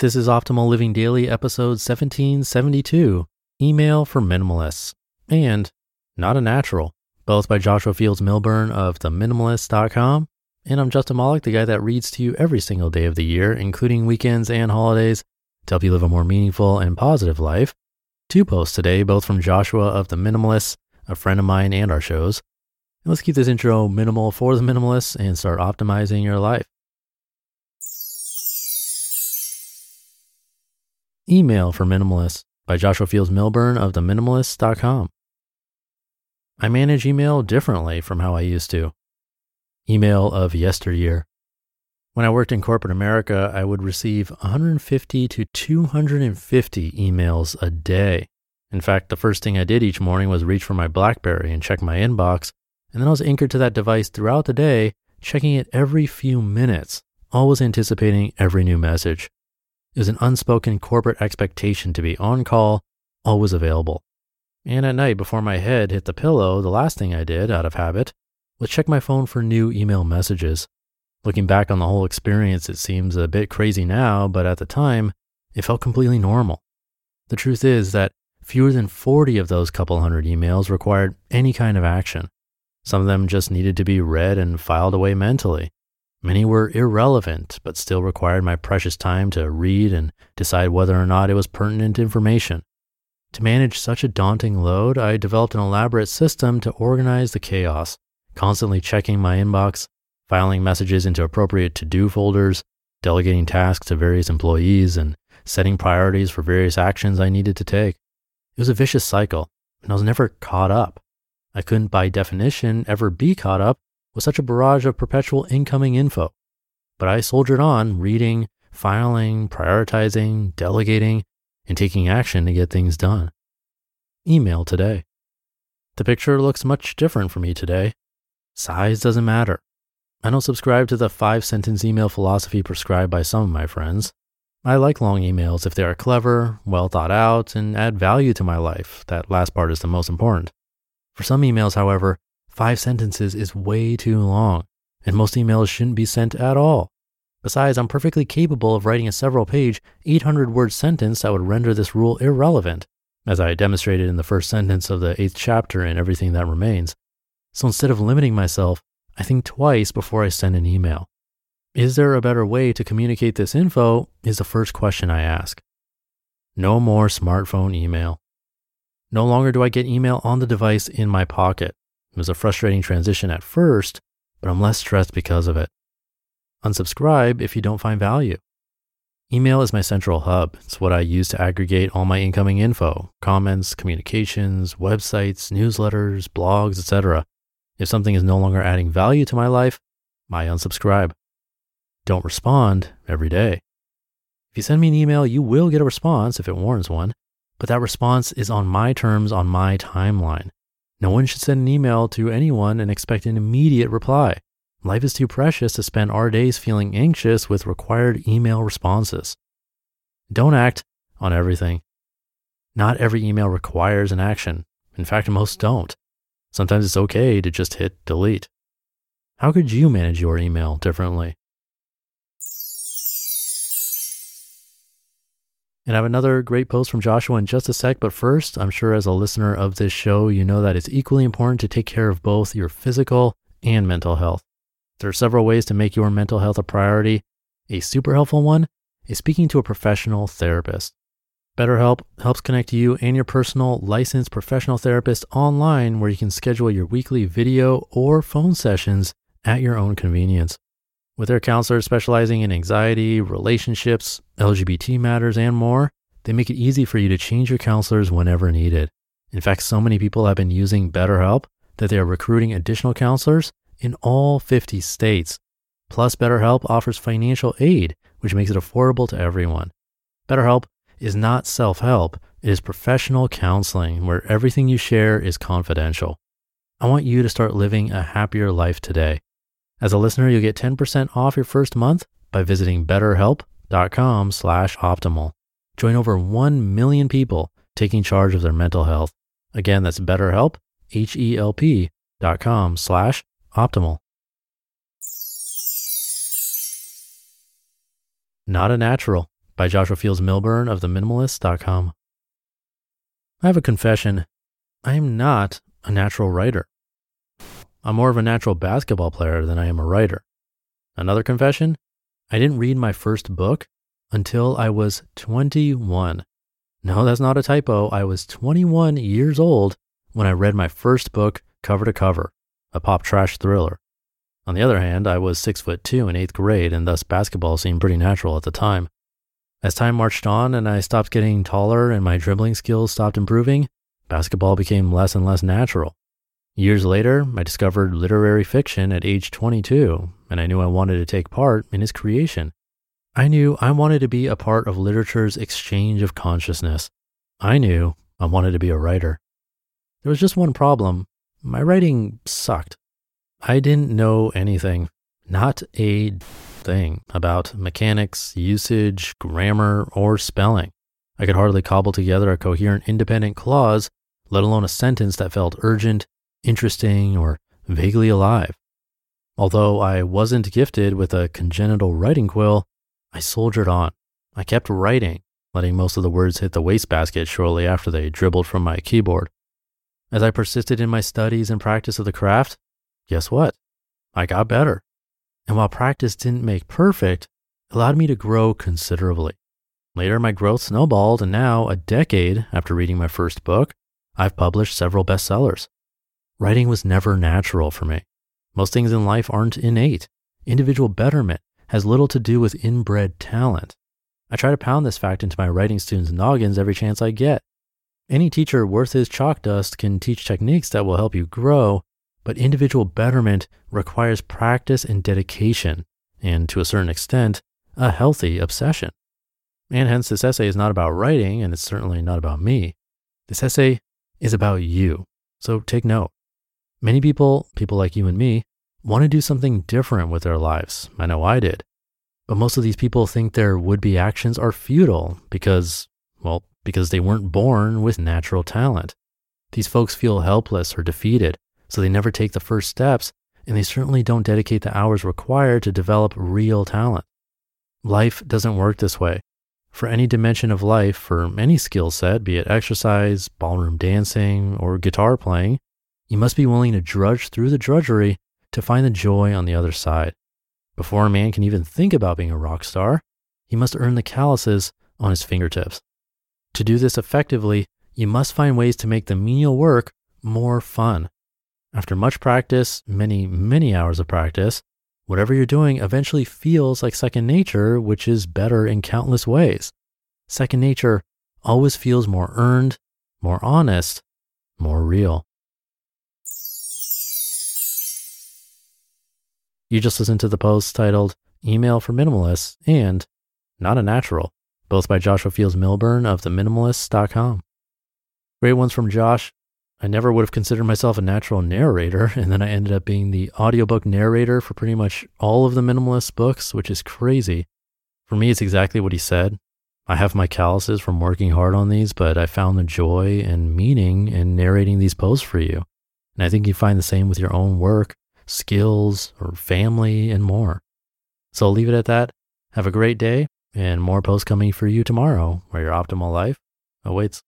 This is Optimal Living Daily, episode 1772 Email for Minimalists and Not a Natural, both by Joshua Fields Millburn of theminimalists.com. And I'm Justin Malik, the guy that reads to you every single day of the year, including weekends and holidays, to help you live a more meaningful and positive life. Two posts today, both from Joshua of The Minimalists, a friend of mine and our shows. And let's keep this intro minimal for the minimalists and start optimizing your life. Email for Minimalists by Joshua Fields Millburn of theminimalists.com. I manage email differently from how I used to. Email of yesteryear. When I worked in corporate America, I would receive 150 to 250 emails a day. In fact, the first thing I did each morning was reach for my Blackberry and check my inbox, and then I was anchored to that device throughout the day, checking it every few minutes, always anticipating every new message. Was an unspoken corporate expectation to be on call, always available. And at night, before my head hit the pillow, the last thing I did, out of habit, was check my phone for new email messages. Looking back on the whole experience, it seems a bit crazy now, but at the time, it felt completely normal. The truth is that fewer than 40 of those couple hundred emails required any kind of action. Some of them just needed to be read and filed away mentally. Many were irrelevant, but still required my precious time to read and decide whether or not it was pertinent information. To manage such a daunting load, I developed an elaborate system to organize the chaos, constantly checking my inbox, filing messages into appropriate to do folders, delegating tasks to various employees, and setting priorities for various actions I needed to take. It was a vicious cycle, and I was never caught up. I couldn't, by definition, ever be caught up with such a barrage of perpetual incoming info. But I soldiered on, reading, filing, prioritizing, delegating, and taking action to get things done. Email today. The picture looks much different for me today. Size doesn't matter. I don't subscribe to the five sentence email philosophy prescribed by some of my friends. I like long emails if they are clever, well thought out, and add value to my life. That last part is the most important. For some emails, however, Five sentences is way too long, and most emails shouldn't be sent at all. Besides, I'm perfectly capable of writing a several page, 800 word sentence that would render this rule irrelevant, as I demonstrated in the first sentence of the eighth chapter in Everything That Remains. So instead of limiting myself, I think twice before I send an email. Is there a better way to communicate this info? Is the first question I ask. No more smartphone email. No longer do I get email on the device in my pocket. It was a frustrating transition at first, but I'm less stressed because of it. Unsubscribe if you don't find value. Email is my central hub. It's what I use to aggregate all my incoming info, comments, communications, websites, newsletters, blogs, etc. If something is no longer adding value to my life, I unsubscribe. Don't respond every day. If you send me an email, you will get a response if it warrants one, but that response is on my terms on my timeline. No one should send an email to anyone and expect an immediate reply. Life is too precious to spend our days feeling anxious with required email responses. Don't act on everything. Not every email requires an action. In fact, most don't. Sometimes it's okay to just hit delete. How could you manage your email differently? And I have another great post from Joshua in just a sec. But first, I'm sure as a listener of this show, you know that it's equally important to take care of both your physical and mental health. There are several ways to make your mental health a priority. A super helpful one is speaking to a professional therapist. BetterHelp helps connect you and your personal licensed professional therapist online where you can schedule your weekly video or phone sessions at your own convenience. With their counselors specializing in anxiety, relationships, LGBT matters, and more, they make it easy for you to change your counselors whenever needed. In fact, so many people have been using BetterHelp that they are recruiting additional counselors in all 50 states. Plus, BetterHelp offers financial aid, which makes it affordable to everyone. BetterHelp is not self help, it is professional counseling where everything you share is confidential. I want you to start living a happier life today. As a listener, you'll get 10% off your first month by visiting betterhelp.com slash optimal. Join over 1 million people taking charge of their mental health. Again, that's betterhelp, H-E-L-P dot com slash optimal. Not a Natural by Joshua Fields Millburn of theminimalists.com. I have a confession. I am not a natural writer. I'm more of a natural basketball player than I am a writer. Another confession I didn't read my first book until I was 21. No, that's not a typo. I was 21 years old when I read my first book cover to cover, a pop trash thriller. On the other hand, I was six foot two in eighth grade, and thus basketball seemed pretty natural at the time. As time marched on and I stopped getting taller and my dribbling skills stopped improving, basketball became less and less natural. Years later, I discovered literary fiction at age 22, and I knew I wanted to take part in its creation. I knew I wanted to be a part of literature's exchange of consciousness. I knew I wanted to be a writer. There was just one problem my writing sucked. I didn't know anything, not a thing about mechanics, usage, grammar, or spelling. I could hardly cobble together a coherent independent clause, let alone a sentence that felt urgent, interesting, or vaguely alive. Although I wasn't gifted with a congenital writing quill, I soldiered on. I kept writing, letting most of the words hit the wastebasket shortly after they dribbled from my keyboard. As I persisted in my studies and practice of the craft, guess what? I got better. And while practice didn't make perfect, it allowed me to grow considerably. Later, my growth snowballed, and now, a decade after reading my first book, I've published several bestsellers. Writing was never natural for me. Most things in life aren't innate. Individual betterment has little to do with inbred talent. I try to pound this fact into my writing students' noggins every chance I get. Any teacher worth his chalk dust can teach techniques that will help you grow, but individual betterment requires practice and dedication, and to a certain extent, a healthy obsession. And hence, this essay is not about writing, and it's certainly not about me. This essay is about you. So take note. Many people, people like you and me, want to do something different with their lives. I know I did. But most of these people think their would be actions are futile because, well, because they weren't born with natural talent. These folks feel helpless or defeated, so they never take the first steps, and they certainly don't dedicate the hours required to develop real talent. Life doesn't work this way. For any dimension of life, for any skill set, be it exercise, ballroom dancing, or guitar playing, you must be willing to drudge through the drudgery to find the joy on the other side. Before a man can even think about being a rock star, he must earn the calluses on his fingertips. To do this effectively, you must find ways to make the menial work more fun. After much practice, many, many hours of practice, whatever you're doing eventually feels like second nature, which is better in countless ways. Second nature always feels more earned, more honest, more real. You just listened to the post titled Email for Minimalists and Not a Natural both by Joshua Fields Millburn of theminimalists.com. Great ones from Josh. I never would have considered myself a natural narrator, and then I ended up being the audiobook narrator for pretty much all of the minimalist books, which is crazy. For me, it's exactly what he said. I have my calluses from working hard on these, but I found the joy and meaning in narrating these posts for you. And I think you find the same with your own work, skills, or family, and more. So I'll leave it at that. Have a great day, and more posts coming for you tomorrow where your optimal life awaits.